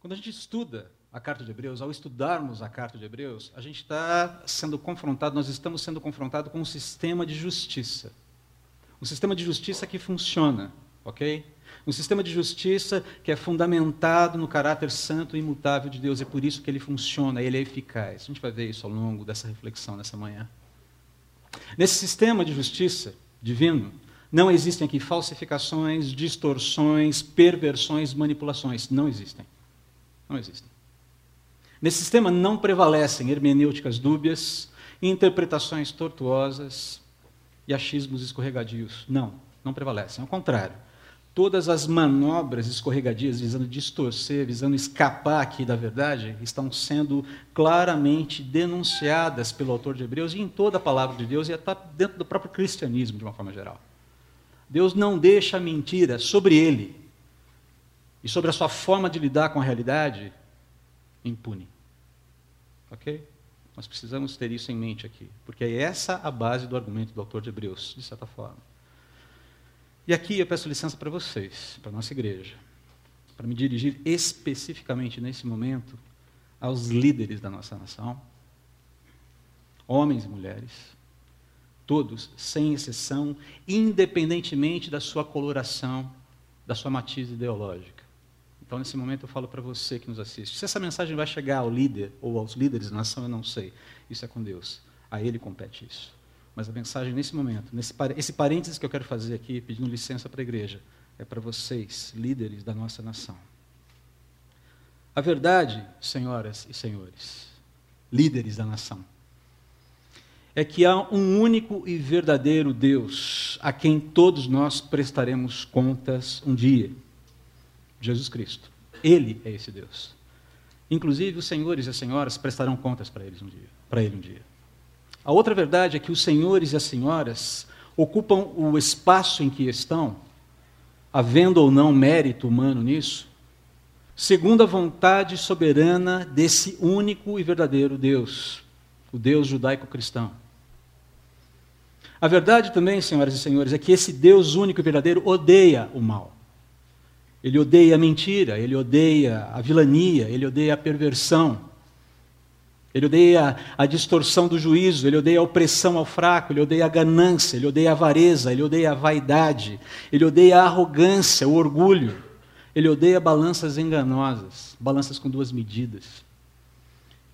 Quando a gente estuda a carta de Hebreus, ao estudarmos a carta de Hebreus, a gente está sendo confrontado, nós estamos sendo confrontados com um sistema de justiça. Um sistema de justiça que funciona, ok? Um sistema de justiça que é fundamentado no caráter santo e imutável de Deus. É por isso que ele funciona, ele é eficaz. A gente vai ver isso ao longo dessa reflexão nessa manhã. Nesse sistema de justiça divino, não existem aqui falsificações, distorções, perversões, manipulações. Não existem. Não existem. Nesse sistema não prevalecem hermenêuticas dúbias, interpretações tortuosas e achismos escorregadios. Não, não prevalecem. Ao contrário, todas as manobras escorregadias visando distorcer, visando escapar aqui da verdade, estão sendo claramente denunciadas pelo autor de Hebreus e em toda a palavra de Deus e até dentro do próprio cristianismo, de uma forma geral. Deus não deixa mentira sobre ele e sobre a sua forma de lidar com a realidade impune. Ok? Nós precisamos ter isso em mente aqui, porque é essa a base do argumento do autor de Hebreus, de certa forma. E aqui eu peço licença para vocês, para a nossa igreja, para me dirigir especificamente nesse momento aos líderes da nossa nação, homens e mulheres, todos, sem exceção, independentemente da sua coloração, da sua matiz ideológica. Então, nesse momento, eu falo para você que nos assiste. Se essa mensagem vai chegar ao líder ou aos líderes da nação, eu não sei. Isso é com Deus. A Ele compete isso. Mas a mensagem, nesse momento, nesse, esse parênteses que eu quero fazer aqui, pedindo licença para a igreja, é para vocês, líderes da nossa nação. A verdade, senhoras e senhores, líderes da nação, é que há um único e verdadeiro Deus a quem todos nós prestaremos contas um dia. Jesus Cristo. Ele é esse Deus. Inclusive, os senhores e as senhoras prestarão contas para eles um dia, para ele um dia. A outra verdade é que os senhores e as senhoras ocupam o espaço em que estão, havendo ou não mérito humano nisso, segundo a vontade soberana desse único e verdadeiro Deus, o Deus judaico-cristão. A verdade também, senhoras e senhores, é que esse Deus único e verdadeiro odeia o mal. Ele odeia a mentira, ele odeia a vilania, ele odeia a perversão. Ele odeia a distorção do juízo, ele odeia a opressão ao fraco, ele odeia a ganância, ele odeia a avareza, ele odeia a vaidade, ele odeia a arrogância, o orgulho. Ele odeia balanças enganosas, balanças com duas medidas.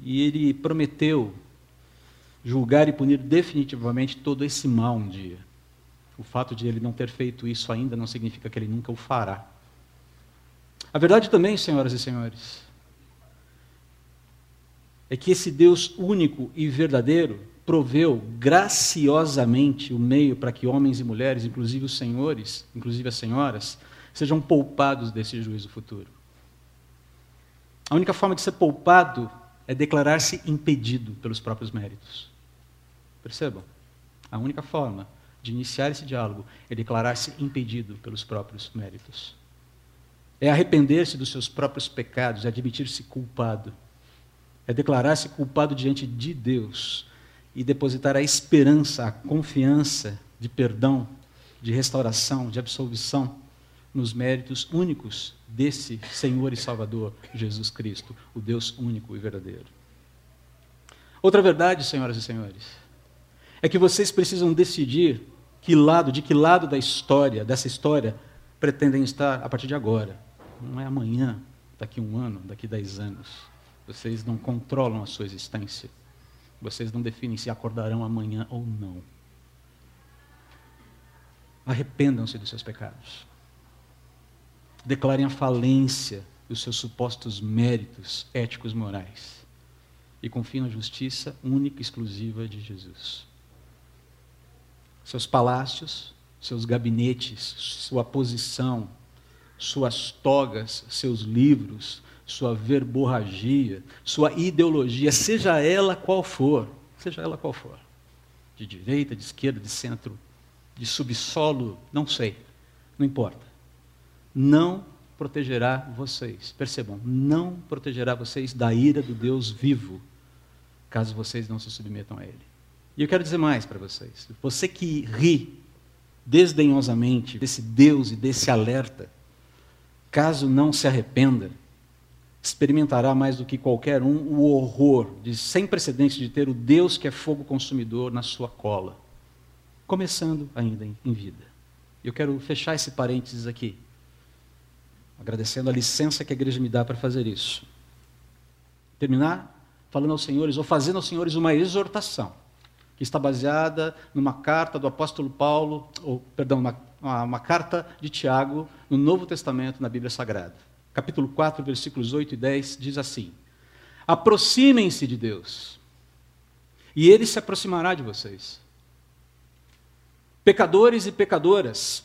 E ele prometeu julgar e punir definitivamente todo esse mal um dia. O fato de ele não ter feito isso ainda não significa que ele nunca o fará. A verdade também, senhoras e senhores, é que esse Deus único e verdadeiro proveu graciosamente o meio para que homens e mulheres, inclusive os senhores, inclusive as senhoras, sejam poupados desse juízo futuro. A única forma de ser poupado é declarar-se impedido pelos próprios méritos. Percebam? A única forma de iniciar esse diálogo é declarar-se impedido pelos próprios méritos. É arrepender-se dos seus próprios pecados, é admitir-se culpado. É declarar-se culpado diante de Deus e depositar a esperança, a confiança de perdão, de restauração, de absolvição nos méritos únicos desse Senhor e Salvador Jesus Cristo, o Deus único e verdadeiro. Outra verdade, senhoras e senhores, é que vocês precisam decidir que lado, de que lado da história, dessa história, pretendem estar a partir de agora. Não é amanhã, daqui um ano, daqui dez anos. Vocês não controlam a sua existência. Vocês não definem se acordarão amanhã ou não. Arrependam-se dos seus pecados. Declarem a falência dos seus supostos méritos éticos morais. E confiem na justiça única e exclusiva de Jesus. Seus palácios, seus gabinetes, sua posição, suas togas, seus livros, sua verborragia, sua ideologia, seja ela qual for, seja ela qual for, de direita, de esquerda, de centro, de subsolo, não sei, não importa. Não protegerá vocês. Percebam, não protegerá vocês da ira do Deus vivo, caso vocês não se submetam a Ele. E eu quero dizer mais para vocês. Você que ri desdenhosamente desse Deus e desse alerta, caso não se arrependa, experimentará mais do que qualquer um o horror de sem precedentes de ter o Deus que é fogo consumidor na sua cola, começando ainda em vida. Eu quero fechar esse parênteses aqui, agradecendo a licença que a igreja me dá para fazer isso. Terminar falando aos senhores, ou fazendo aos senhores uma exortação, que está baseada numa carta do apóstolo Paulo, ou, perdão, uma, uma carta de Tiago, no Novo Testamento, na Bíblia Sagrada capítulo 4, versículos 8 e 10, diz assim: Aproximem-se de Deus, e ele se aproximará de vocês. Pecadores e pecadoras,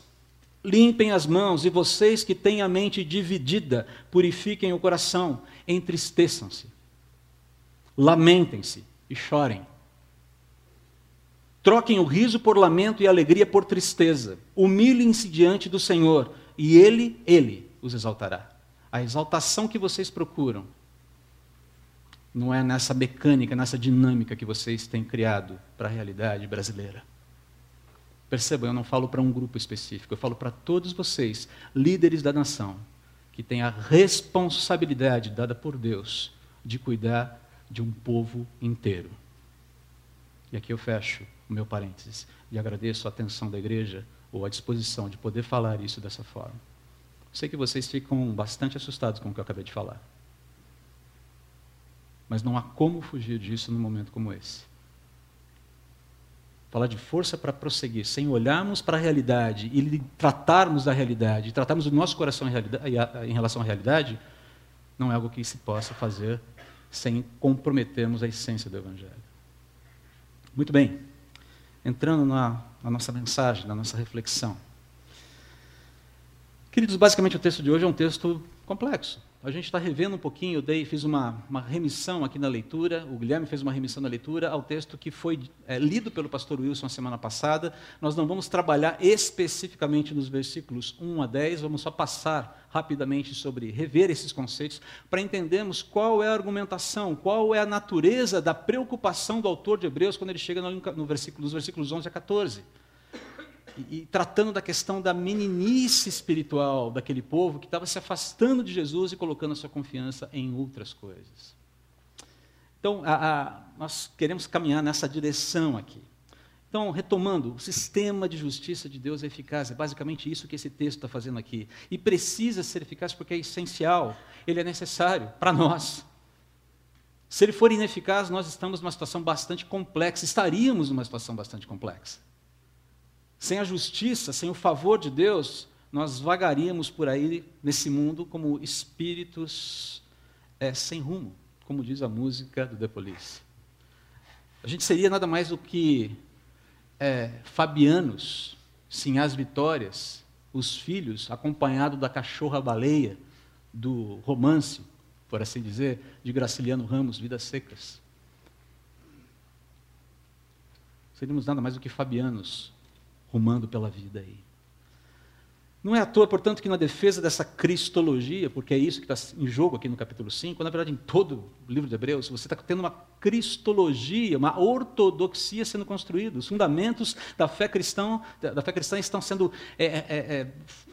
limpem as mãos, e vocês que têm a mente dividida, purifiquem o coração, entristeçam-se, lamentem-se e chorem. Troquem o riso por lamento e a alegria por tristeza. Humilhem-se diante do Senhor, e Ele, Ele os exaltará. A exaltação que vocês procuram não é nessa mecânica, nessa dinâmica que vocês têm criado para a realidade brasileira. Percebam, eu não falo para um grupo específico, eu falo para todos vocês, líderes da nação, que têm a responsabilidade dada por Deus de cuidar de um povo inteiro. E aqui eu fecho o meu parênteses e agradeço a atenção da igreja ou a disposição de poder falar isso dessa forma. Sei que vocês ficam bastante assustados com o que eu acabei de falar. Mas não há como fugir disso num momento como esse. Falar de força para prosseguir, sem olharmos para a realidade e tratarmos da realidade, tratarmos o nosso coração em relação à realidade, não é algo que se possa fazer sem comprometermos a essência do Evangelho. Muito bem, entrando na, na nossa mensagem, na nossa reflexão. Queridos, basicamente o texto de hoje é um texto complexo. A gente está revendo um pouquinho, eu dei, fiz uma, uma, remissão aqui na leitura, o Guilherme fez uma remissão na leitura ao texto que foi é, lido pelo pastor Wilson a semana passada. Nós não vamos trabalhar especificamente nos versículos 1 a 10, vamos só passar rapidamente sobre rever esses conceitos para entendermos qual é a argumentação, qual é a natureza da preocupação do autor de Hebreus quando ele chega no, no versículo, nos versículos 11 a 14 e, e tratando da questão da meninice espiritual daquele povo que estava se afastando de Jesus e colocando a sua confiança em outras coisas. Então, a, a, nós queremos caminhar nessa direção aqui. Então, retomando, o sistema de justiça de Deus é eficaz, é basicamente isso que esse texto está fazendo aqui. E precisa ser eficaz porque é essencial, ele é necessário para nós. Se ele for ineficaz, nós estamos numa situação bastante complexa, estaríamos numa situação bastante complexa. Sem a justiça, sem o favor de Deus, nós vagaríamos por aí nesse mundo como espíritos é, sem rumo, como diz a música do The Police. A gente seria nada mais do que é, fabianos, sim, as vitórias, os filhos, acompanhado da cachorra-baleia do romance, por assim dizer, de Graciliano Ramos, Vidas Secas. Seríamos nada mais do que fabianos, rumando pela vida aí. Não é à toa, portanto, que na defesa dessa cristologia, porque é isso que está em jogo aqui no capítulo 5, na verdade em todo o livro de Hebreus, você está tendo uma cristologia, uma ortodoxia sendo construída. Os fundamentos da fé cristã, da fé cristã estão sendo é, é, é,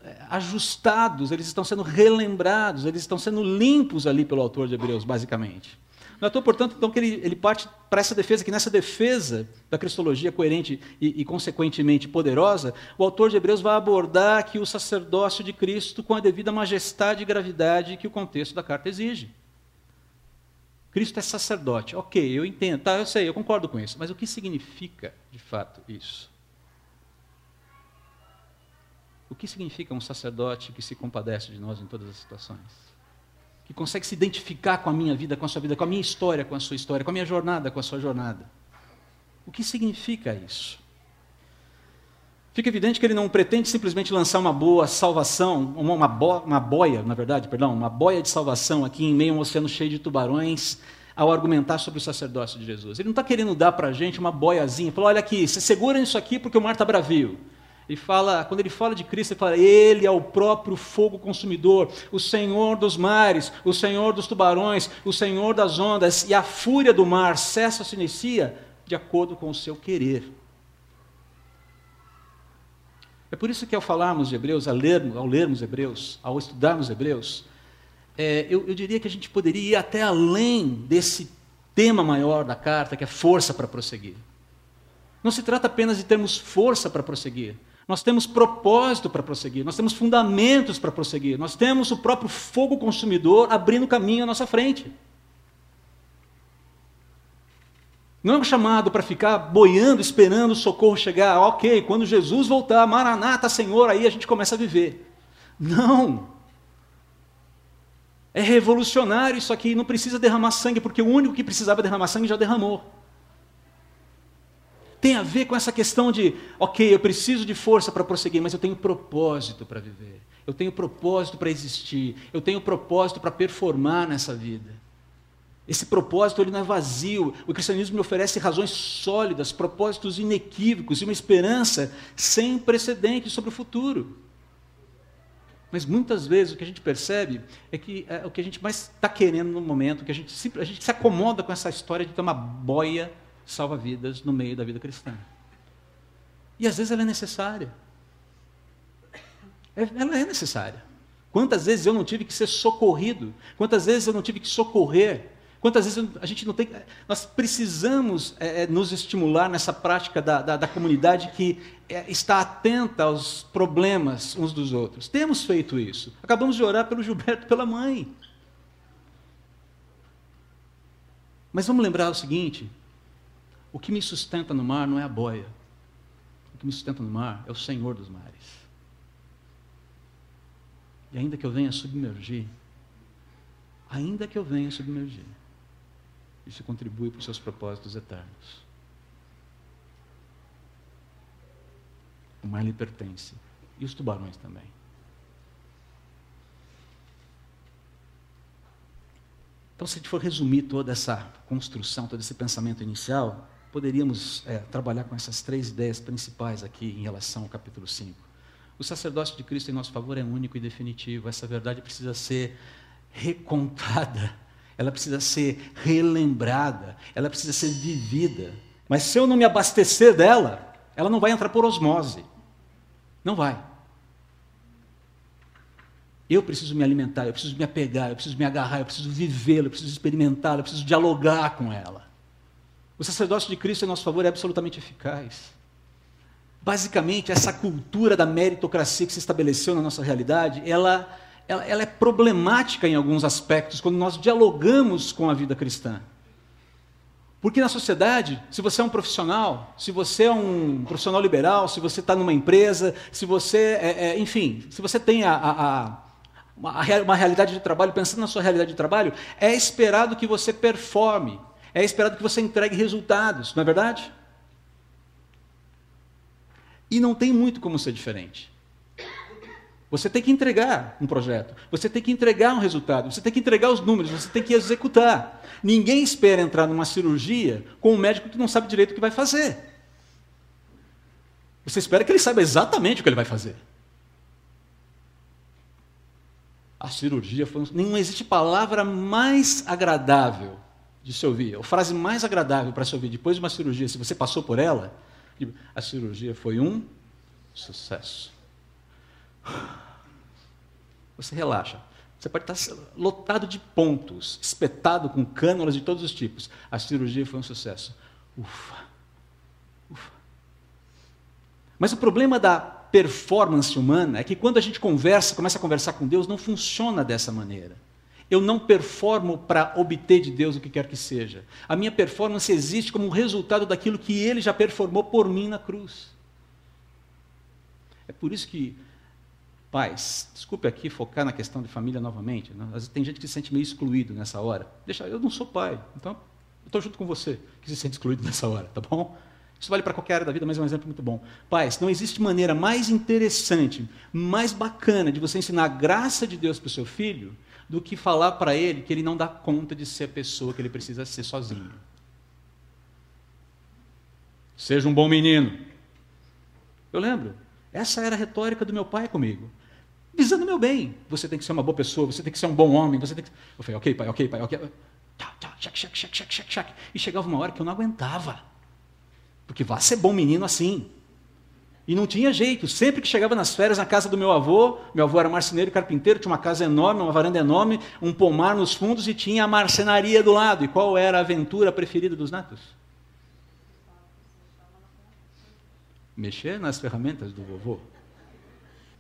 é, ajustados, eles estão sendo relembrados, eles estão sendo limpos ali pelo autor de Hebreus, basicamente. Não é portanto, então, que ele, ele parte para essa defesa, que nessa defesa da cristologia coerente e, e, consequentemente, poderosa, o autor de Hebreus vai abordar aqui o sacerdócio de Cristo com a devida majestade e gravidade que o contexto da carta exige. Cristo é sacerdote. Ok, eu entendo, tá, eu sei, eu concordo com isso. Mas o que significa, de fato, isso? O que significa um sacerdote que se compadece de nós em todas as situações? Que consegue se identificar com a minha vida, com a sua vida, com a minha história, com a sua história, com a minha jornada, com a sua jornada. O que significa isso? Fica evidente que ele não pretende simplesmente lançar uma boa salvação, uma, uma, bo, uma boia, na verdade, perdão, uma boia de salvação aqui em meio a um oceano cheio de tubarões, ao argumentar sobre o sacerdócio de Jesus. Ele não está querendo dar para a gente uma boiazinha, falar, olha aqui, se segura nisso aqui porque o mar está bravio. Ele fala, quando ele fala de Cristo, ele fala: Ele é o próprio fogo consumidor, o Senhor dos mares, o Senhor dos tubarões, o Senhor das ondas, e a fúria do mar cessa se inicia de acordo com o seu querer. É por isso que ao falarmos de Hebreus, ao lermos, ao lermos Hebreus, ao estudarmos Hebreus, é, eu, eu diria que a gente poderia ir até além desse tema maior da carta, que é força para prosseguir. Não se trata apenas de termos força para prosseguir. Nós temos propósito para prosseguir, nós temos fundamentos para prosseguir, nós temos o próprio fogo consumidor abrindo caminho à nossa frente. Não é um chamado para ficar boiando, esperando o socorro chegar. Ok, quando Jesus voltar, Maranata, Senhor, aí a gente começa a viver. Não. É revolucionário isso aqui, não precisa derramar sangue, porque o único que precisava derramar sangue já derramou. Tem a ver com essa questão de, ok, eu preciso de força para prosseguir, mas eu tenho propósito para viver. Eu tenho propósito para existir. Eu tenho propósito para performar nessa vida. Esse propósito ele não é vazio. O cristianismo me oferece razões sólidas, propósitos inequívocos e uma esperança sem precedentes sobre o futuro. Mas muitas vezes o que a gente percebe é que é, o que a gente mais está querendo no momento, que a gente, a gente se acomoda com essa história de ter uma boia salva-vidas no meio da vida cristã. E às vezes ela é necessária. É, ela é necessária. Quantas vezes eu não tive que ser socorrido? Quantas vezes eu não tive que socorrer? Quantas vezes a gente não tem. Nós precisamos é, é, nos estimular nessa prática da, da, da comunidade que é, está atenta aos problemas uns dos outros. Temos feito isso. Acabamos de orar pelo Gilberto pela mãe. Mas vamos lembrar o seguinte: o que me sustenta no mar não é a boia. O que me sustenta no mar é o Senhor dos mares. E ainda que eu venha submergir, ainda que eu venha submergir, isso contribui para os seus propósitos eternos. O mar lhe pertence. E os tubarões também. Então, se a gente for resumir toda essa construção, todo esse pensamento inicial, poderíamos é, trabalhar com essas três ideias principais aqui em relação ao capítulo 5. O sacerdócio de Cristo em nosso favor é único e definitivo. Essa verdade precisa ser recontada ela precisa ser relembrada, ela precisa ser vivida. Mas se eu não me abastecer dela, ela não vai entrar por osmose. Não vai. Eu preciso me alimentar, eu preciso me apegar, eu preciso me agarrar, eu preciso vivê-la, eu preciso experimentá-la, eu preciso dialogar com ela. O sacerdócio de Cristo em nosso favor é absolutamente eficaz. Basicamente, essa cultura da meritocracia que se estabeleceu na nossa realidade, ela ela, ela é problemática em alguns aspectos quando nós dialogamos com a vida cristã. Porque na sociedade, se você é um profissional, se você é um profissional liberal, se você está numa empresa, se você, é, é, enfim, se você tem a, a, a, uma, uma realidade de trabalho, pensando na sua realidade de trabalho, é esperado que você performe, é esperado que você entregue resultados, não é verdade? E não tem muito como ser diferente. Você tem que entregar um projeto, você tem que entregar um resultado, você tem que entregar os números, você tem que executar. Ninguém espera entrar numa cirurgia com um médico que não sabe direito o que vai fazer. Você espera que ele saiba exatamente o que ele vai fazer. A cirurgia foi. Não existe palavra mais agradável de se ouvir, a frase mais agradável para se ouvir depois de uma cirurgia, se você passou por ela, a cirurgia foi um sucesso. Você relaxa. Você pode estar lotado de pontos, espetado com cânulas de todos os tipos. A cirurgia foi um sucesso. Ufa. Ufa. Mas o problema da performance humana é que quando a gente conversa, começa a conversar com Deus, não funciona dessa maneira. Eu não performo para obter de Deus o que quer que seja. A minha performance existe como resultado daquilo que Ele já performou por mim na cruz. É por isso que Pais, desculpe aqui focar na questão de família novamente. Né? Tem gente que se sente meio excluído nessa hora. Deixa, eu não sou pai, então eu estou junto com você que se sente excluído nessa hora, tá bom? Isso vale para qualquer área da vida, mas é um exemplo muito bom. Pais, não existe maneira mais interessante, mais bacana de você ensinar a graça de Deus para o seu filho do que falar para ele que ele não dá conta de ser a pessoa que ele precisa ser sozinho. Seja um bom menino. Eu lembro, essa era a retórica do meu pai comigo visando meu bem. Você tem que ser uma boa pessoa, você tem que ser um bom homem, você tem que... Eu falei, ok, pai, ok, pai, ok. Tchau, tchau, chac, chac, chac, chac, chac, chac. E chegava uma hora que eu não aguentava. Porque vá ser bom menino assim. E não tinha jeito. Sempre que chegava nas férias na casa do meu avô, meu avô era marceneiro carpinteiro, tinha uma casa enorme, uma varanda enorme, um pomar nos fundos e tinha a marcenaria do lado. E qual era a aventura preferida dos netos? Mexer nas ferramentas do vovô.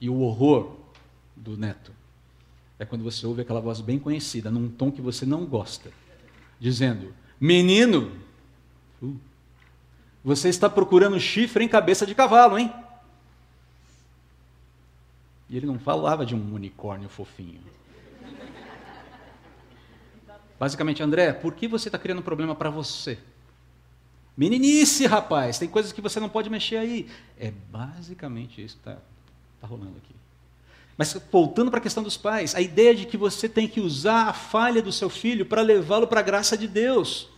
E o horror do neto é quando você ouve aquela voz bem conhecida, num tom que você não gosta, dizendo: Menino, uh, você está procurando chifre em cabeça de cavalo, hein? E ele não falava de um unicórnio fofinho. Basicamente, André, por que você está criando um problema para você? Meninice, rapaz, tem coisas que você não pode mexer aí. É basicamente isso que está tá rolando aqui. Mas voltando para a questão dos pais, a ideia de que você tem que usar a falha do seu filho para levá-lo para a graça de Deus,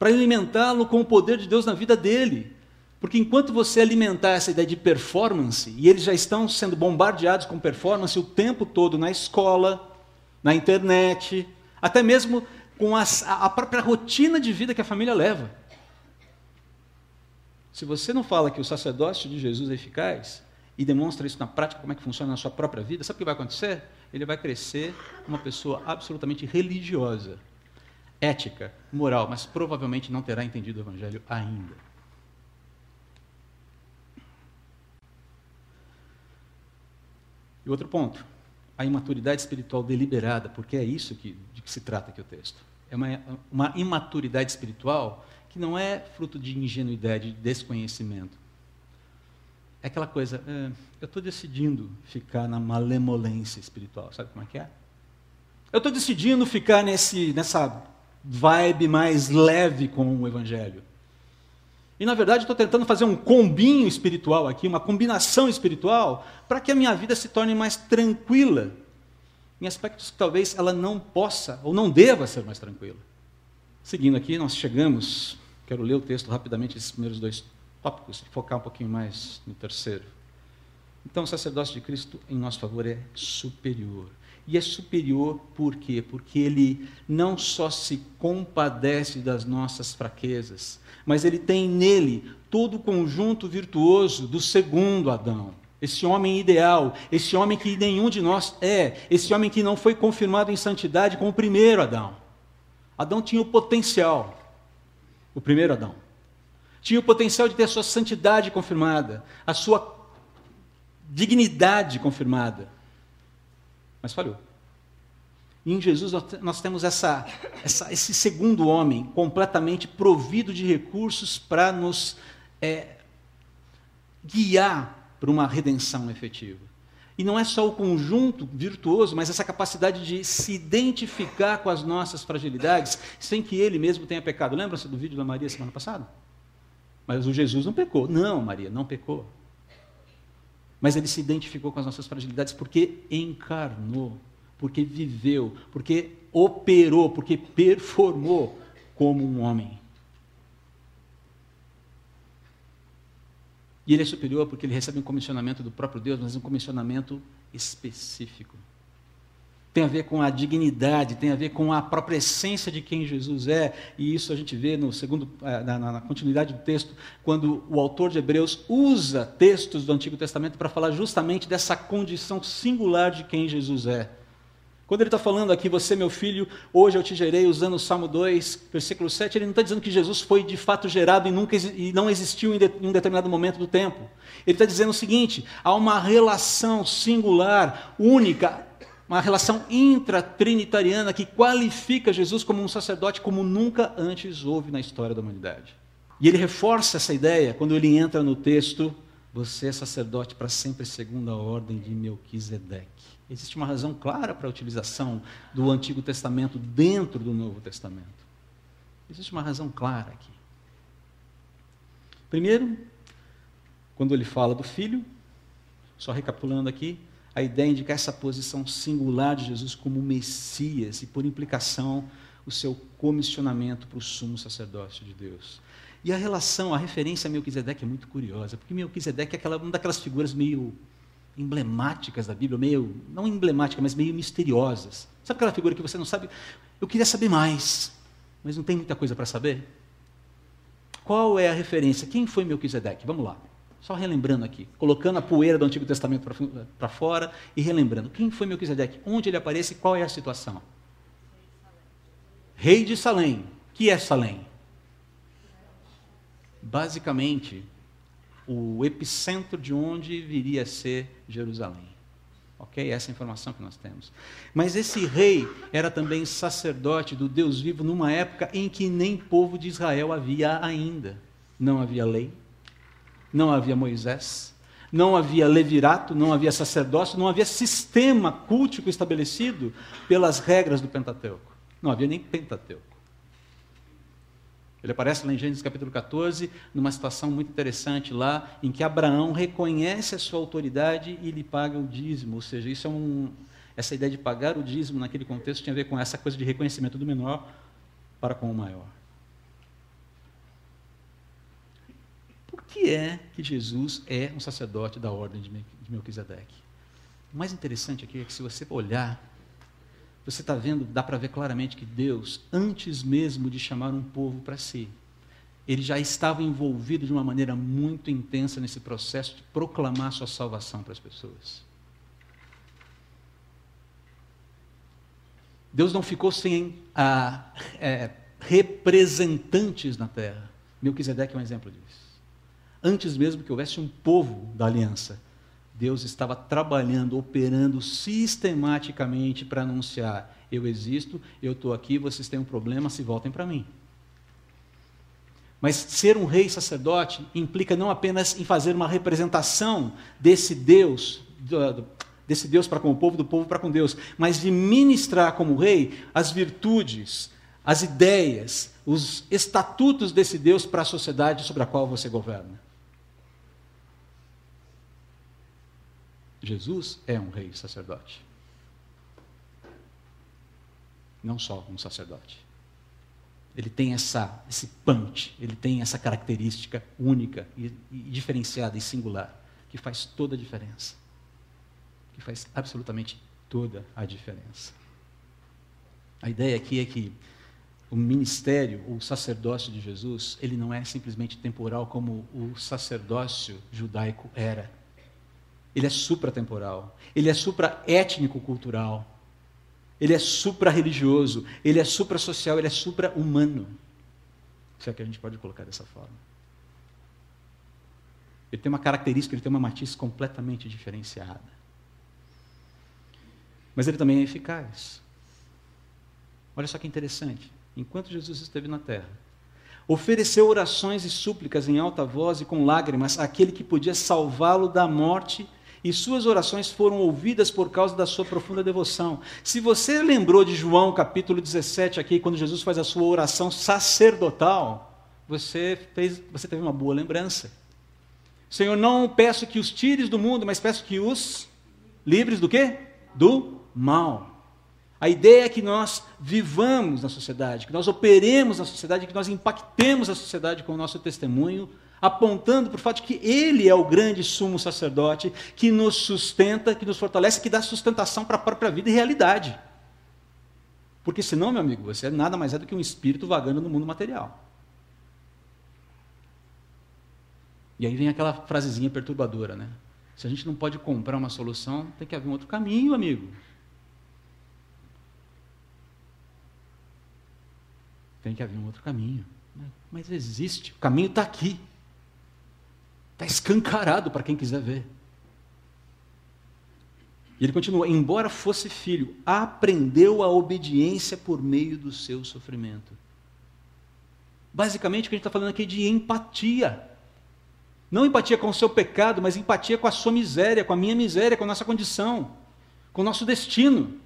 para alimentá-lo com o poder de Deus na vida dele. Porque enquanto você alimentar essa ideia de performance, e eles já estão sendo bombardeados com performance o tempo todo na escola, na internet, até mesmo com a, própria rotina de vida que a família leva. Se você não fala que o sacerdócio de Jesus é eficaz, e demonstra isso na prática, como é que funciona na sua própria vida, sabe o que vai acontecer? Ele vai crescer uma pessoa absolutamente religiosa, ética, moral, mas provavelmente não terá entendido o Evangelho ainda. E outro ponto, a imaturidade espiritual deliberada, porque é isso que, de que se trata aqui o texto. É uma, uma imaturidade espiritual que não é fruto de ingenuidade, de desconhecimento, é aquela coisa, é, eu estou decidindo ficar na malemolência espiritual, sabe como é que é? Eu estou decidindo ficar nesse, nessa vibe mais leve com o Evangelho. E na verdade estou tentando fazer um combinho espiritual aqui, uma combinação espiritual, para que a minha vida se torne mais tranquila, em aspectos que talvez ela não possa ou não deva ser mais tranquila. Seguindo aqui, nós chegamos, quero ler o texto rapidamente, esses primeiros dois tópicos, focar um pouquinho mais no terceiro. Então, o sacerdócio de Cristo em nosso favor é superior. E é superior por quê? Porque ele não só se compadece das nossas fraquezas, mas ele tem nele todo o conjunto virtuoso do segundo Adão. Esse homem ideal, esse homem que nenhum de nós é, esse homem que não foi confirmado em santidade com o primeiro Adão. Adão tinha o potencial, o primeiro Adão. Tinha o potencial de ter a sua santidade confirmada, a sua dignidade confirmada. Mas falhou. E em Jesus nós temos essa, essa, esse segundo homem completamente provido de recursos para nos é, guiar para uma redenção efetiva. E não é só o conjunto virtuoso, mas essa capacidade de se identificar com as nossas fragilidades sem que ele mesmo tenha pecado. Lembra-se do vídeo da Maria semana passada? Mas o Jesus não pecou. Não, Maria, não pecou. Mas ele se identificou com as nossas fragilidades porque encarnou, porque viveu, porque operou, porque performou como um homem. E ele é superior porque ele recebe um comissionamento do próprio Deus, mas um comissionamento específico tem a ver com a dignidade, tem a ver com a própria essência de quem Jesus é, e isso a gente vê no segundo, eh, na, na continuidade do texto, quando o autor de Hebreus usa textos do Antigo Testamento para falar justamente dessa condição singular de quem Jesus é. Quando ele está falando aqui, você, meu filho, hoje eu te gerei, usando o Salmo 2, versículo 7, ele não está dizendo que Jesus foi de fato gerado e, nunca, e não existiu em, de, em um determinado momento do tempo. Ele está dizendo o seguinte: há uma relação singular, única, uma relação intratrinitariana que qualifica Jesus como um sacerdote como nunca antes houve na história da humanidade. E ele reforça essa ideia quando ele entra no texto: Você é sacerdote para sempre, segundo a ordem de Melquisedeque. Existe uma razão clara para a utilização do Antigo Testamento dentro do Novo Testamento. Existe uma razão clara aqui. Primeiro, quando ele fala do filho, só recapitulando aqui, a ideia indica essa posição singular de Jesus como Messias e, por implicação, o seu comissionamento para o sumo sacerdócio de Deus. E a relação, a referência a Melquisedeque é muito curiosa, porque Melquisedeque é aquela, uma daquelas figuras meio emblemáticas da Bíblia, meio, não emblemáticas, mas meio misteriosas. Sabe aquela figura que você não sabe? Eu queria saber mais, mas não tem muita coisa para saber? Qual é a referência? Quem foi Melquisedeque? Vamos lá. Só relembrando aqui, colocando a poeira do Antigo Testamento para fora e relembrando. Quem foi Melquisedeque? Onde ele aparece? Qual é a situação? Rei de Salém. Que é Salém? Basicamente, o epicentro de onde viria a ser Jerusalém. Ok? Essa é a informação que nós temos. Mas esse rei era também sacerdote do Deus vivo numa época em que nem povo de Israel havia ainda. Não havia lei, não havia Moisés, não havia levirato, não havia sacerdócio, não havia sistema cultico estabelecido pelas regras do Pentateuco. Não havia nem Pentateuco. Ele aparece lá em Gênesis capítulo 14, numa situação muito interessante lá, em que Abraão reconhece a sua autoridade e lhe paga o dízimo. Ou seja, isso é um, essa ideia de pagar o dízimo naquele contexto tinha a ver com essa coisa de reconhecimento do menor para com o maior. Que é que Jesus é um sacerdote da ordem de Melquisedeque? O mais interessante aqui é que se você olhar você está vendo, dá para ver claramente que Deus, antes mesmo de chamar um povo para si, ele já estava envolvido de uma maneira muito intensa nesse processo de proclamar sua salvação para as pessoas. Deus não ficou sem ah, é, representantes na terra. Melquisedeque é um exemplo disso. Antes mesmo que houvesse um povo da aliança, Deus estava trabalhando, operando sistematicamente para anunciar: eu existo, eu estou aqui, vocês têm um problema, se voltem para mim. Mas ser um rei sacerdote implica não apenas em fazer uma representação desse Deus, desse Deus para com o povo, do povo para com Deus, mas de ministrar como rei as virtudes, as ideias, os estatutos desse Deus para a sociedade sobre a qual você governa. Jesus é um rei sacerdote. Não só um sacerdote. Ele tem essa, esse punch, ele tem essa característica única e, e diferenciada e singular, que faz toda a diferença. Que faz absolutamente toda a diferença. A ideia aqui é que o ministério, o sacerdócio de Jesus, ele não é simplesmente temporal como o sacerdócio judaico era. Ele é supratemporal. Ele é supra-étnico-cultural. Ele é supra-religioso. Ele é supra-social. Ele é supra-humano. Se é que a gente pode colocar dessa forma. Ele tem uma característica, ele tem uma matiz completamente diferenciada. Mas ele também é eficaz. Olha só que interessante. Enquanto Jesus esteve na terra, ofereceu orações e súplicas em alta voz e com lágrimas àquele que podia salvá-lo da morte e suas orações foram ouvidas por causa da sua profunda devoção. Se você lembrou de João capítulo 17 aqui, quando Jesus faz a sua oração sacerdotal, você, fez, você teve uma boa lembrança. Senhor, não peço que os tires do mundo, mas peço que os livres do quê? Do mal. A ideia é que nós vivamos na sociedade, que nós operemos na sociedade, que nós impactemos a sociedade com o nosso testemunho, apontando para o fato de que Ele é o grande sumo sacerdote que nos sustenta, que nos fortalece, que dá sustentação para a própria vida e realidade. Porque senão, meu amigo, você nada mais é do que um espírito vagando no mundo material. E aí vem aquela frasezinha perturbadora, né? Se a gente não pode comprar uma solução, tem que haver um outro caminho, amigo. Tem que haver um outro caminho. Mas existe, o caminho está aqui. Está escancarado para quem quiser ver. E ele continua: embora fosse filho, aprendeu a obediência por meio do seu sofrimento. Basicamente, o que a gente está falando aqui é de empatia. Não empatia com o seu pecado, mas empatia com a sua miséria, com a minha miséria, com a nossa condição, com o nosso destino.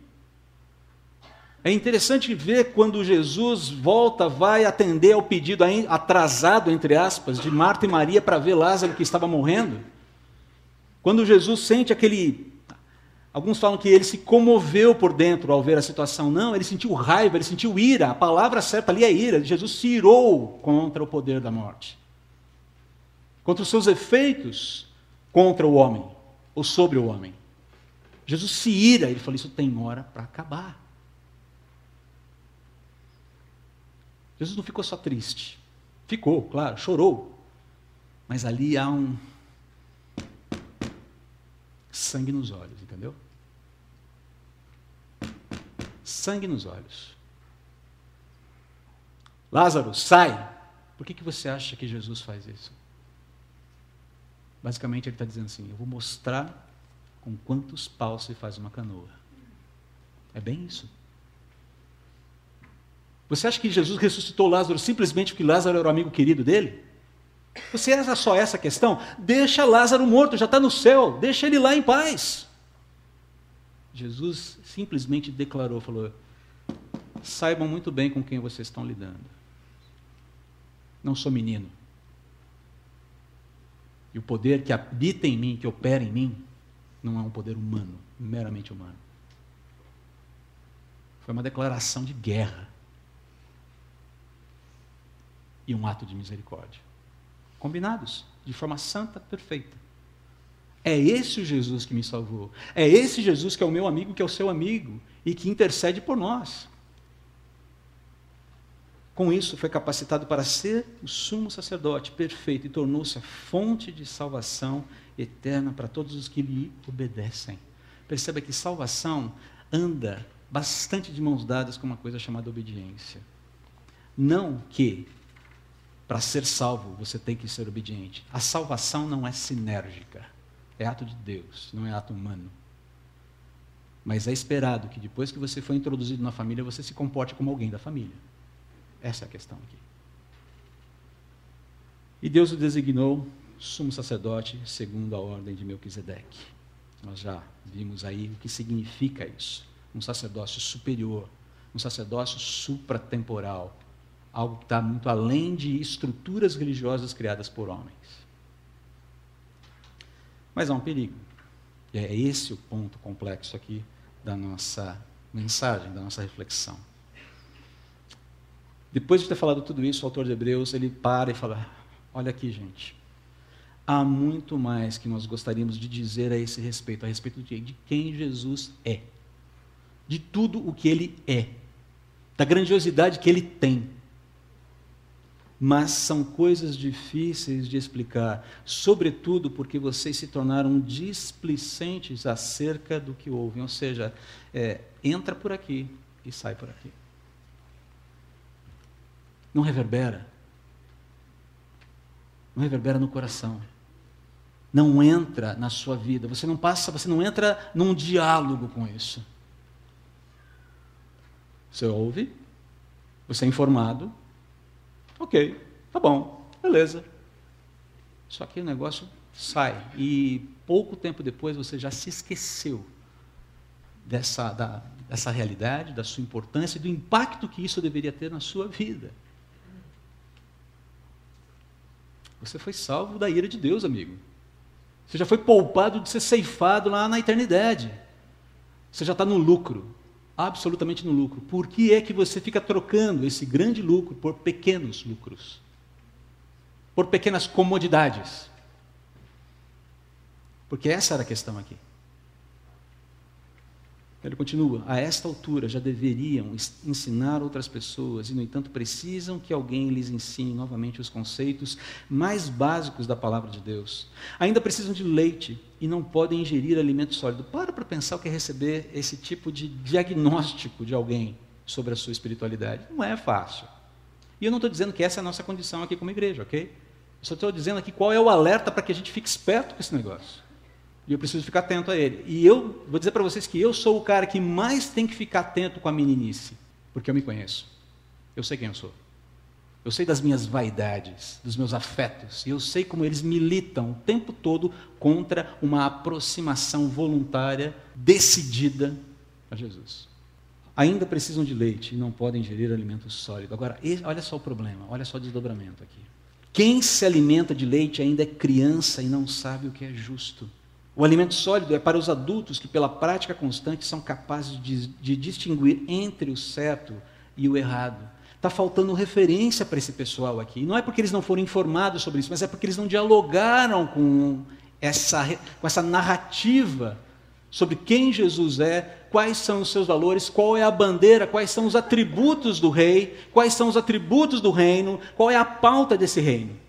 É interessante ver quando Jesus volta, vai atender ao pedido atrasado, entre aspas, de Marta e Maria para ver Lázaro que estava morrendo. Quando Jesus sente aquele. Alguns falam que ele se comoveu por dentro ao ver a situação. Não, ele sentiu raiva, ele sentiu ira. A palavra certa ali é ira. Jesus se irou contra o poder da morte, contra os seus efeitos contra o homem, ou sobre o homem. Jesus se ira, ele falou: Isso tem hora para acabar. Jesus não ficou só triste. Ficou, claro, chorou. Mas ali há um, Sangue nos olhos, entendeu? Sangue nos olhos. Lázaro, sai! Por que, que você acha que Jesus faz isso? Basicamente, ele está dizendo assim: eu vou mostrar com quantos paus se faz uma canoa. É bem isso. Você acha que Jesus ressuscitou Lázaro simplesmente porque Lázaro era o amigo querido dele? Você acha só essa questão? Deixa Lázaro morto, já está no céu, deixa ele lá em paz. Jesus simplesmente declarou, falou: saibam muito bem com quem vocês estão lidando. Não sou menino. E o poder que habita em mim, que opera em mim, não é um poder humano, meramente humano. Foi uma declaração de guerra e um ato de misericórdia. Combinados, de forma santa, perfeita. É esse o Jesus que me salvou. É esse Jesus que é o meu amigo, que é o seu amigo e que intercede por nós. Com isso, foi capacitado para ser o sumo sacerdote perfeito e tornou-se a fonte de salvação eterna para todos os que lhe obedecem. Perceba que salvação anda bastante de mãos dadas com uma coisa chamada obediência. Não que para ser salvo você tem que ser obediente. A salvação não é sinérgica, é ato de Deus, não é ato humano. Mas é esperado que depois que você foi introduzido na família, você se comporte como alguém da família. Essa é a questão aqui. E Deus o designou sumo sacerdote segundo a ordem de Melquisedeque. Nós já vimos aí o que significa isso. Um sacerdócio superior, um sacerdócio supratemporal, algo que está muito além de estruturas religiosas criadas por homens. Mas há um perigo. E é esse o ponto complexo aqui da nossa mensagem, da nossa reflexão. Depois de ter falado tudo isso, o autor de Hebreus, ele para e fala: Olha aqui, gente. Há muito mais que nós gostaríamos de dizer a esse respeito, a respeito de, de quem Jesus é, de tudo o que ele é, da grandiosidade que ele tem mas são coisas difíceis de explicar, sobretudo porque vocês se tornaram displicentes acerca do que ouvem, ou seja, é, entra por aqui e sai por aqui. Não reverbera. Não reverbera no coração. Não entra na sua vida. Você não passa, você não entra num diálogo com isso. Você ouve, você é informado, Ok, tá bom, beleza. Só que o negócio sai. E pouco tempo depois você já se esqueceu dessa, da, dessa realidade, da sua importância e do impacto que isso deveria ter na sua vida. Você foi salvo da ira de Deus, amigo. Você já foi poupado de ser ceifado lá na eternidade. Você já está no lucro absolutamente no lucro. Por que é que você fica trocando esse grande lucro por pequenos lucros? Por pequenas comodidades? Porque essa era a questão aqui. Ele continua: a esta altura já deveriam ensinar outras pessoas, e no entanto precisam que alguém lhes ensine novamente os conceitos mais básicos da palavra de Deus. Ainda precisam de leite e não podem ingerir alimento sólido. Para para pensar o que é receber esse tipo de diagnóstico de alguém sobre a sua espiritualidade. Não é fácil. E eu não estou dizendo que essa é a nossa condição aqui como igreja, ok? Eu só estou dizendo aqui qual é o alerta para que a gente fique esperto com esse negócio. E eu preciso ficar atento a ele. E eu vou dizer para vocês que eu sou o cara que mais tem que ficar atento com a meninice, porque eu me conheço. Eu sei quem eu sou. Eu sei das minhas vaidades, dos meus afetos, e eu sei como eles militam o tempo todo contra uma aproximação voluntária, decidida a Jesus. Ainda precisam de leite e não podem ingerir alimento sólido. Agora, olha só o problema, olha só o desdobramento aqui. Quem se alimenta de leite ainda é criança e não sabe o que é justo. O alimento sólido é para os adultos que, pela prática constante, são capazes de, de distinguir entre o certo e o errado. Está faltando referência para esse pessoal aqui. Não é porque eles não foram informados sobre isso, mas é porque eles não dialogaram com essa, com essa narrativa sobre quem Jesus é, quais são os seus valores, qual é a bandeira, quais são os atributos do rei, quais são os atributos do reino, qual é a pauta desse reino.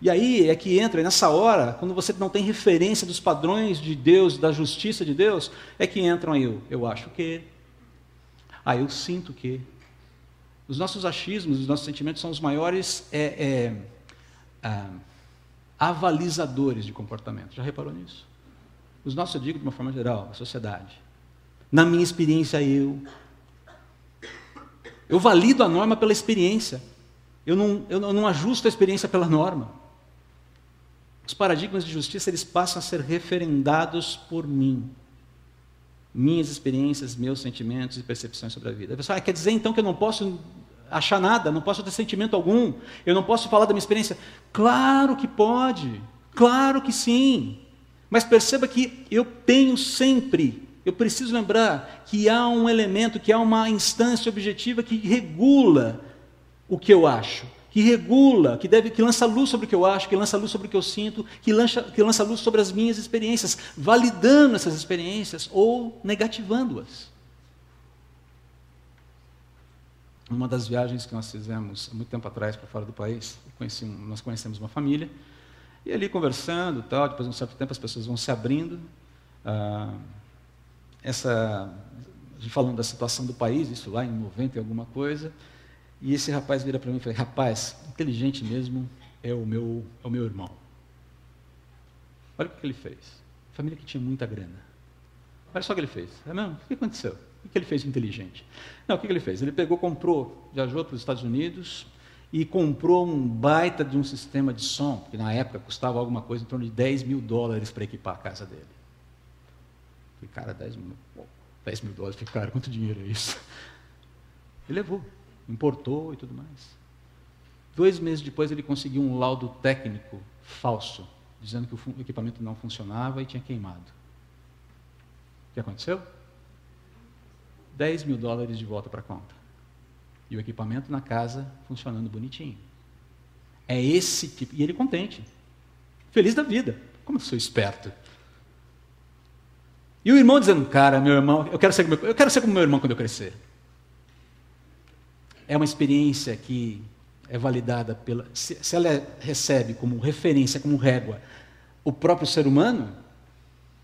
E aí é que entra, nessa hora, quando você não tem referência dos padrões de Deus, da justiça de Deus, é que entram aí, eu, eu acho que, ah, eu sinto que. Os nossos achismos, os nossos sentimentos são os maiores é, é, ah, avalizadores de comportamento. Já reparou nisso? Os nossos, eu digo de uma forma geral, a sociedade. Na minha experiência, eu. Eu valido a norma pela experiência. Eu não, eu não ajusto a experiência pela norma. Os paradigmas de justiça eles passam a ser referendados por mim. Minhas experiências, meus sentimentos e percepções sobre a vida. A pessoa ah, quer dizer então que eu não posso achar nada, não posso ter sentimento algum, eu não posso falar da minha experiência? Claro que pode, claro que sim. Mas perceba que eu tenho sempre, eu preciso lembrar que há um elemento, que há uma instância objetiva que regula o que eu acho, que regula, que, deve, que lança luz sobre o que eu acho, que lança luz sobre o que eu sinto, que lança, que lança luz sobre as minhas experiências, validando essas experiências ou negativando-as. Uma das viagens que nós fizemos há muito tempo atrás para fora do país, conheci, nós conhecemos uma família, e ali conversando, tal, depois de um certo tempo as pessoas vão se abrindo. Ah, essa, falando da situação do país, isso lá em 90 e alguma coisa, e esse rapaz vira para mim e fala: Rapaz, inteligente mesmo é o meu, é o meu irmão. Olha o que ele fez. Família que tinha muita grana. Olha só o que ele fez. É mesmo? O que aconteceu? O que ele fez de inteligente? Não, o que ele fez? Ele pegou, comprou, viajou para os Estados Unidos e comprou um baita de um sistema de som, que na época custava alguma coisa em torno de 10 mil dólares para equipar a casa dele. Falei, cara, 10 mil, 10 mil dólares, falei, cara, quanto dinheiro é isso? Ele levou importou e tudo mais. Dois meses depois ele conseguiu um laudo técnico falso, dizendo que o equipamento não funcionava e tinha queimado. O que aconteceu? 10 mil dólares de volta para a conta. E o equipamento na casa funcionando bonitinho. É esse tipo. E ele contente. Feliz da vida. Como eu sou esperto. E o irmão dizendo, cara, meu irmão, eu quero ser, eu quero ser como meu irmão quando eu crescer é uma experiência que é validada pela. Se, se ela é, recebe como referência, como régua, o próprio ser humano,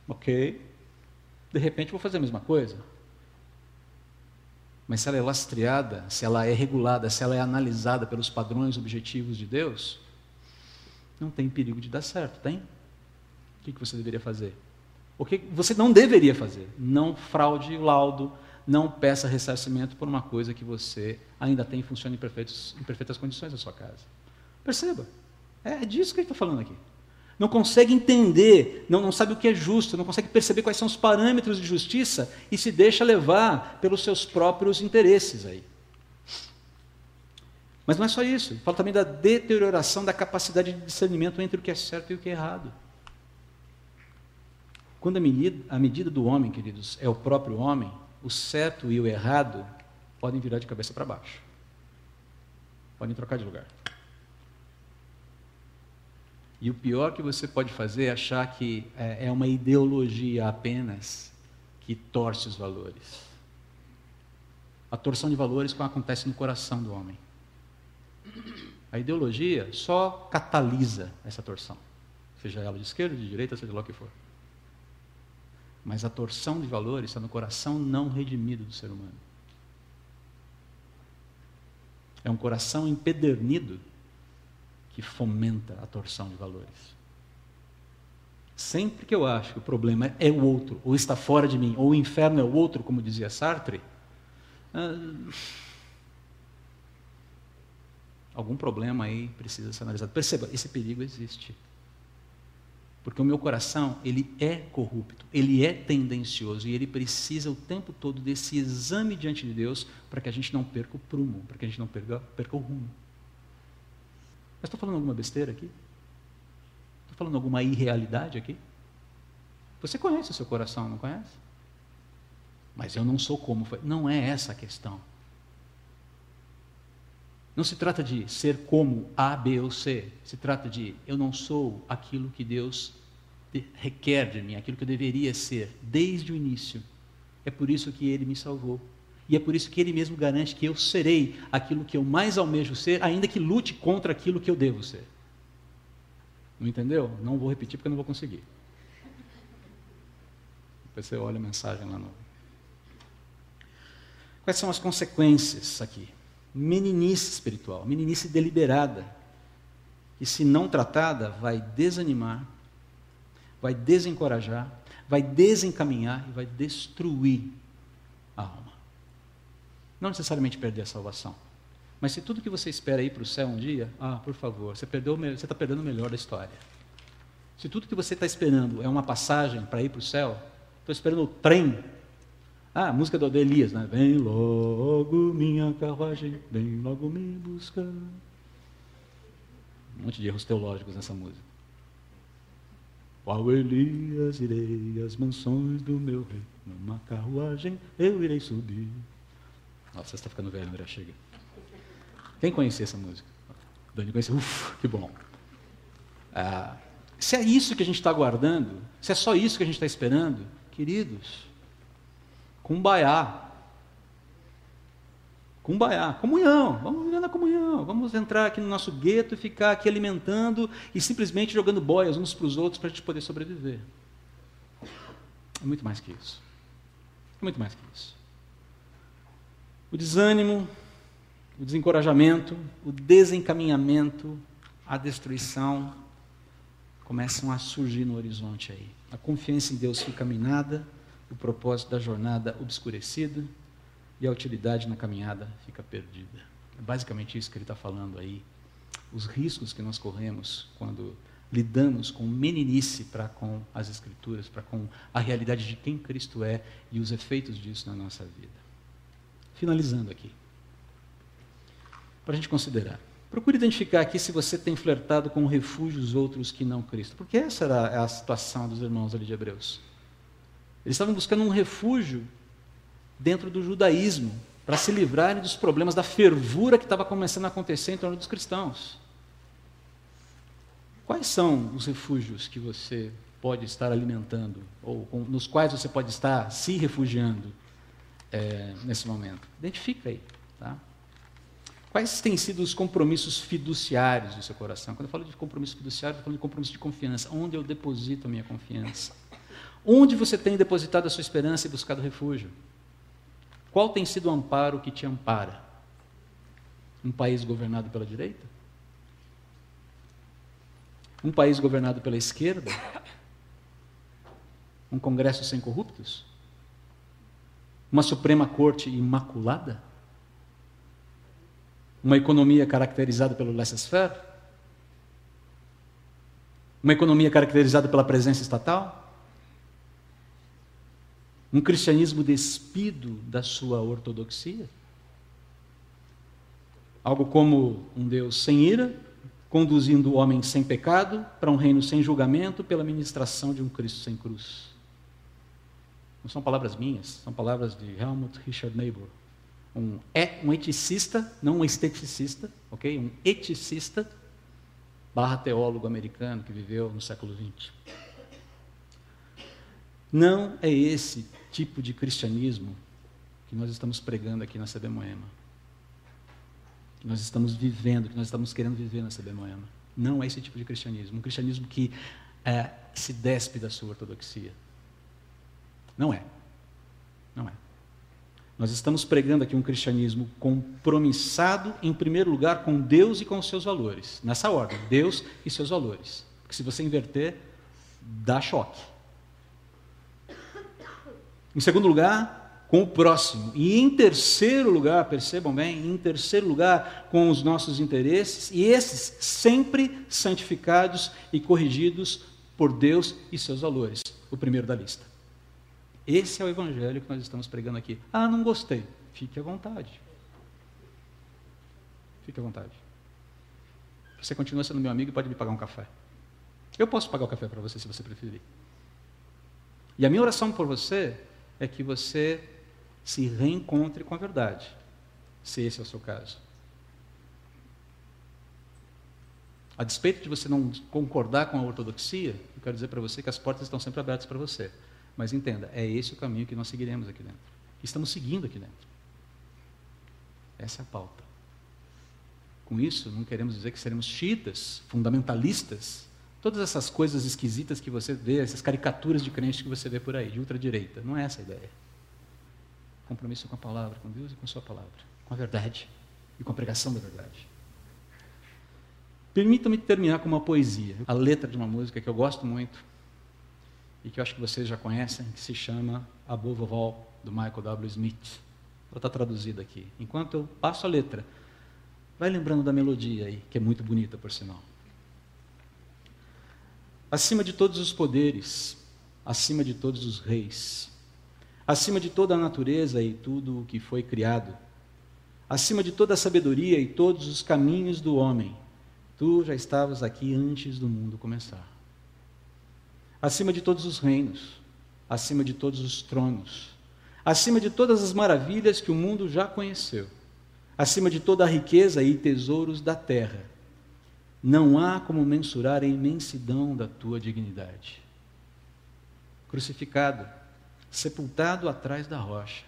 ok. De repente vou fazer a mesma coisa. Mas se ela é lastreada, se ela é regulada, se ela é analisada pelos padrões objetivos de Deus, não tem perigo de dar certo, tem? O que você deveria fazer? O que você não deveria fazer? Não fraude o laudo, não peça ressarcimento por uma coisa que você ainda tem funciona em, perfeitos, em perfeitas condições na sua casa. Perceba, é disso que ele está falando aqui. Não consegue entender, não, não sabe o que é justo, não consegue perceber quais são os parâmetros de justiça e se deixa levar pelos seus próprios interesses aí. Mas não é só isso, fala também da deterioração da capacidade de discernimento entre o que é certo e o que é errado. Quando a medida, a medida do homem, queridos, é o próprio homem, o certo e o errado podem virar de cabeça para baixo. Podem trocar de lugar. E o pior que você pode fazer é achar que é, é uma ideologia apenas que torce os valores. A torção de valores acontece no coração do homem. A ideologia só catalisa essa torção, seja ela de esquerda, de direita, seja lá o que for. Mas a torção de valores está no coração não redimido do ser humano. É um coração empedernido que fomenta a torção de valores. Sempre que eu acho que o problema é o outro, ou está fora de mim, ou o inferno é o outro, como dizia Sartre, ah, algum problema aí precisa ser analisado. Perceba, esse perigo existe. Porque o meu coração, ele é corrupto, ele é tendencioso e ele precisa o tempo todo desse exame diante de Deus para que a gente não perca o prumo, para que a gente não perca, perca o rumo. Mas estou falando alguma besteira aqui? Estou falando alguma irrealidade aqui? Você conhece o seu coração, não conhece? Mas eu não sou como foi. Não é essa a questão. Não se trata de ser como A, B ou C. Se trata de eu não sou aquilo que Deus requer de mim, aquilo que eu deveria ser desde o início. É por isso que Ele me salvou. E é por isso que Ele mesmo garante que eu serei aquilo que eu mais almejo ser, ainda que lute contra aquilo que eu devo ser. Não entendeu? Não vou repetir porque eu não vou conseguir. Depois você olha a mensagem lá no. Quais são as consequências aqui? Meninice espiritual, meninice deliberada, que se não tratada vai desanimar, vai desencorajar, vai desencaminhar e vai destruir a alma. Não necessariamente perder a salvação. Mas se tudo que você espera ir para o céu um dia, ah, por favor, você está perdendo o melhor da história. Se tudo que você está esperando é uma passagem para ir para o céu, estou esperando o trem. Ah, a música do Elias, né? Vem logo minha carruagem, vem logo me buscar. Um monte de erros teológicos nessa música. Qual Elias irei às mansões do meu rei, numa carruagem eu irei subir. Nossa, você está ficando velho, André, chega. Quem conhecia essa música? Dani conhece, ufa, que bom. Ah, se é isso que a gente está aguardando, se é só isso que a gente está esperando, queridos, cumbaiá. Cumbaiá, comunhão, vamos viver na comunhão, vamos entrar aqui no nosso gueto e ficar aqui alimentando e simplesmente jogando boias uns para os outros para a gente poder sobreviver. É muito mais que isso. É muito mais que isso. O desânimo, o desencorajamento, o desencaminhamento, a destruição começam a surgir no horizonte aí. A confiança em Deus fica minada, o propósito da jornada obscurecida e a utilidade na caminhada fica perdida. É basicamente isso que ele está falando aí. Os riscos que nós corremos quando lidamos com meninice para com as Escrituras, para com a realidade de quem Cristo é e os efeitos disso na nossa vida. Finalizando aqui para a gente considerar. Procure identificar aqui se você tem flertado com refúgios outros que não Cristo. Porque essa era a situação dos irmãos ali de Hebreus. Eles estavam buscando um refúgio dentro do judaísmo, para se livrarem dos problemas da fervura que estava começando a acontecer em torno dos cristãos. Quais são os refúgios que você pode estar alimentando, ou nos quais você pode estar se refugiando é, nesse momento? Identifica aí. Tá? Quais têm sido os compromissos fiduciários do seu coração? Quando eu falo de compromisso fiduciário, estou falando de compromisso de confiança. Onde eu deposito a minha confiança? Onde você tem depositado a sua esperança e buscado refúgio? Qual tem sido o amparo que te ampara? Um país governado pela direita? Um país governado pela esquerda? Um Congresso sem corruptos? Uma Suprema Corte imaculada? Uma economia caracterizada pelo laissez-faire? Uma economia caracterizada pela presença estatal? Um cristianismo despido da sua ortodoxia? Algo como um Deus sem ira, conduzindo o homem sem pecado para um reino sem julgamento pela ministração de um Cristo sem cruz. Não são palavras minhas, são palavras de Helmut Richard Niebuhr um, é, um eticista, não um esteticista, ok? Um eticista barra teólogo americano que viveu no século XX. Não é esse tipo de cristianismo que nós estamos pregando aqui na CB Moema. Que nós estamos vivendo, que nós estamos querendo viver na CB Moema. Não é esse tipo de cristianismo. Um cristianismo que é, se despe da sua ortodoxia. Não é. Não é. Nós estamos pregando aqui um cristianismo compromissado, em primeiro lugar, com Deus e com os seus valores. Nessa ordem, Deus e seus valores. Porque se você inverter, dá choque. Em segundo lugar, com o próximo. E em terceiro lugar, percebam bem, em terceiro lugar, com os nossos interesses, e esses sempre santificados e corrigidos por Deus e seus valores. O primeiro da lista. Esse é o evangelho que nós estamos pregando aqui. Ah, não gostei. Fique à vontade. Fique à vontade. Você continua sendo meu amigo e pode me pagar um café. Eu posso pagar o café para você se você preferir. E a minha oração por você é que você se reencontre com a verdade, se esse é o seu caso. A despeito de você não concordar com a ortodoxia, eu quero dizer para você que as portas estão sempre abertas para você. Mas entenda, é esse o caminho que nós seguiremos aqui dentro. Estamos seguindo aqui dentro. Essa é a pauta. Com isso, não queremos dizer que seremos chiitas, fundamentalistas, Todas essas coisas esquisitas que você vê, essas caricaturas de crentes que você vê por aí, de ultradireita. Não é essa a ideia. Compromisso com a palavra, com Deus e com a sua palavra, com a verdade e com a pregação da verdade. Permita-me terminar com uma poesia, a letra de uma música que eu gosto muito e que eu acho que vocês já conhecem, que se chama Above All, do Michael W. Smith. Ela está traduzida aqui. Enquanto eu passo a letra, vai lembrando da melodia aí, que é muito bonita, por sinal. Acima de todos os poderes, acima de todos os reis, acima de toda a natureza e tudo o que foi criado, acima de toda a sabedoria e todos os caminhos do homem, tu já estavas aqui antes do mundo começar acima de todos os reinos, acima de todos os tronos, acima de todas as maravilhas que o mundo já conheceu, acima de toda a riqueza e tesouros da terra. Não há como mensurar a imensidão da tua dignidade. Crucificado, sepultado atrás da rocha,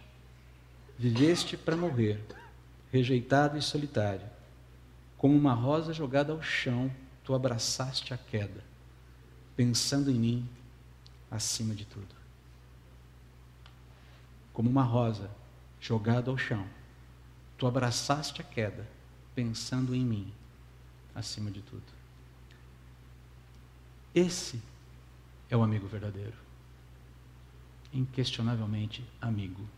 viveste para morrer, rejeitado e solitário. Como uma rosa jogada ao chão, tu abraçaste a queda pensando em mim acima de tudo. Como uma rosa jogada ao chão, tu abraçaste a queda, pensando em mim acima de tudo. Esse é o amigo verdadeiro. Inquestionavelmente amigo.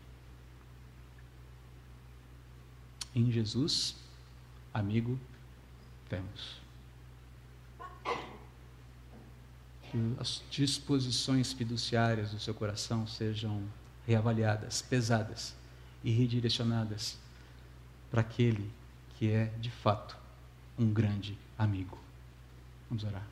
Em Jesus, amigo temos. que as disposições fiduciárias do seu coração sejam reavaliadas, pesadas e redirecionadas para aquele que é, de fato, um grande amigo. Vamos orar.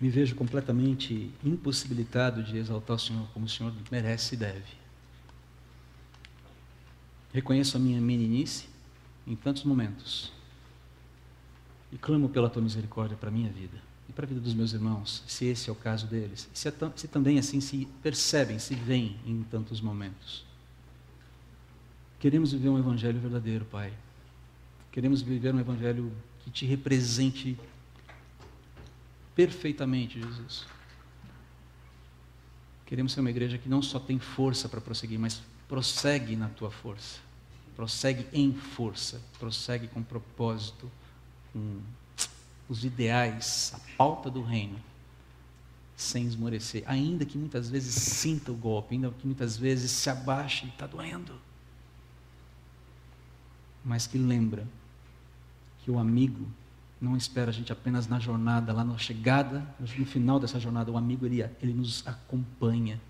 Me vejo completamente impossibilitado de exaltar o Senhor como o Senhor merece e deve. Reconheço a minha meninice em tantos momentos e clamo pela tua misericórdia para a minha vida e para a vida dos meus irmãos, se esse é o caso deles, se, é se também assim se percebem, se veem em tantos momentos. Queremos viver um evangelho verdadeiro, Pai. Queremos viver um evangelho que te represente perfeitamente, Jesus. Queremos ser uma igreja que não só tem força para prosseguir, mas prossegue na tua força. Prossegue em força, prossegue com propósito com os ideais, a pauta do reino, sem esmorecer, ainda que muitas vezes sinta o golpe, ainda que muitas vezes se abaixe e está doendo, mas que lembra que o amigo não espera a gente apenas na jornada, lá na chegada, no final dessa jornada, o amigo ele, ele nos acompanha,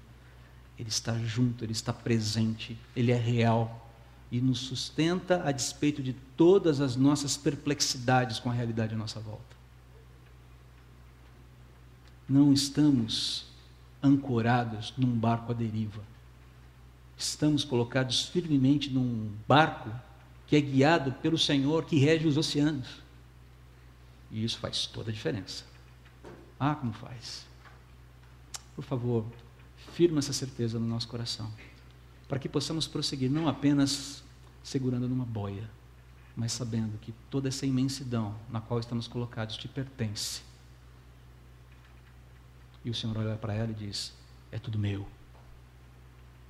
ele está junto, ele está presente, ele é real e nos sustenta a despeito de todas as nossas perplexidades com a realidade à nossa volta. Não estamos ancorados num barco à deriva. Estamos colocados firmemente num barco que é guiado pelo Senhor que rege os oceanos. E isso faz toda a diferença. Ah, como faz. Por favor, firma essa certeza no nosso coração para que possamos prosseguir não apenas segurando numa boia, mas sabendo que toda essa imensidão na qual estamos colocados te pertence. E o Senhor olha para ela e diz: É tudo meu.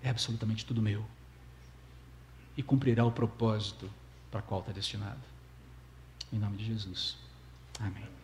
É absolutamente tudo meu. E cumprirá o propósito para qual está destinado. Em nome de Jesus. Amém.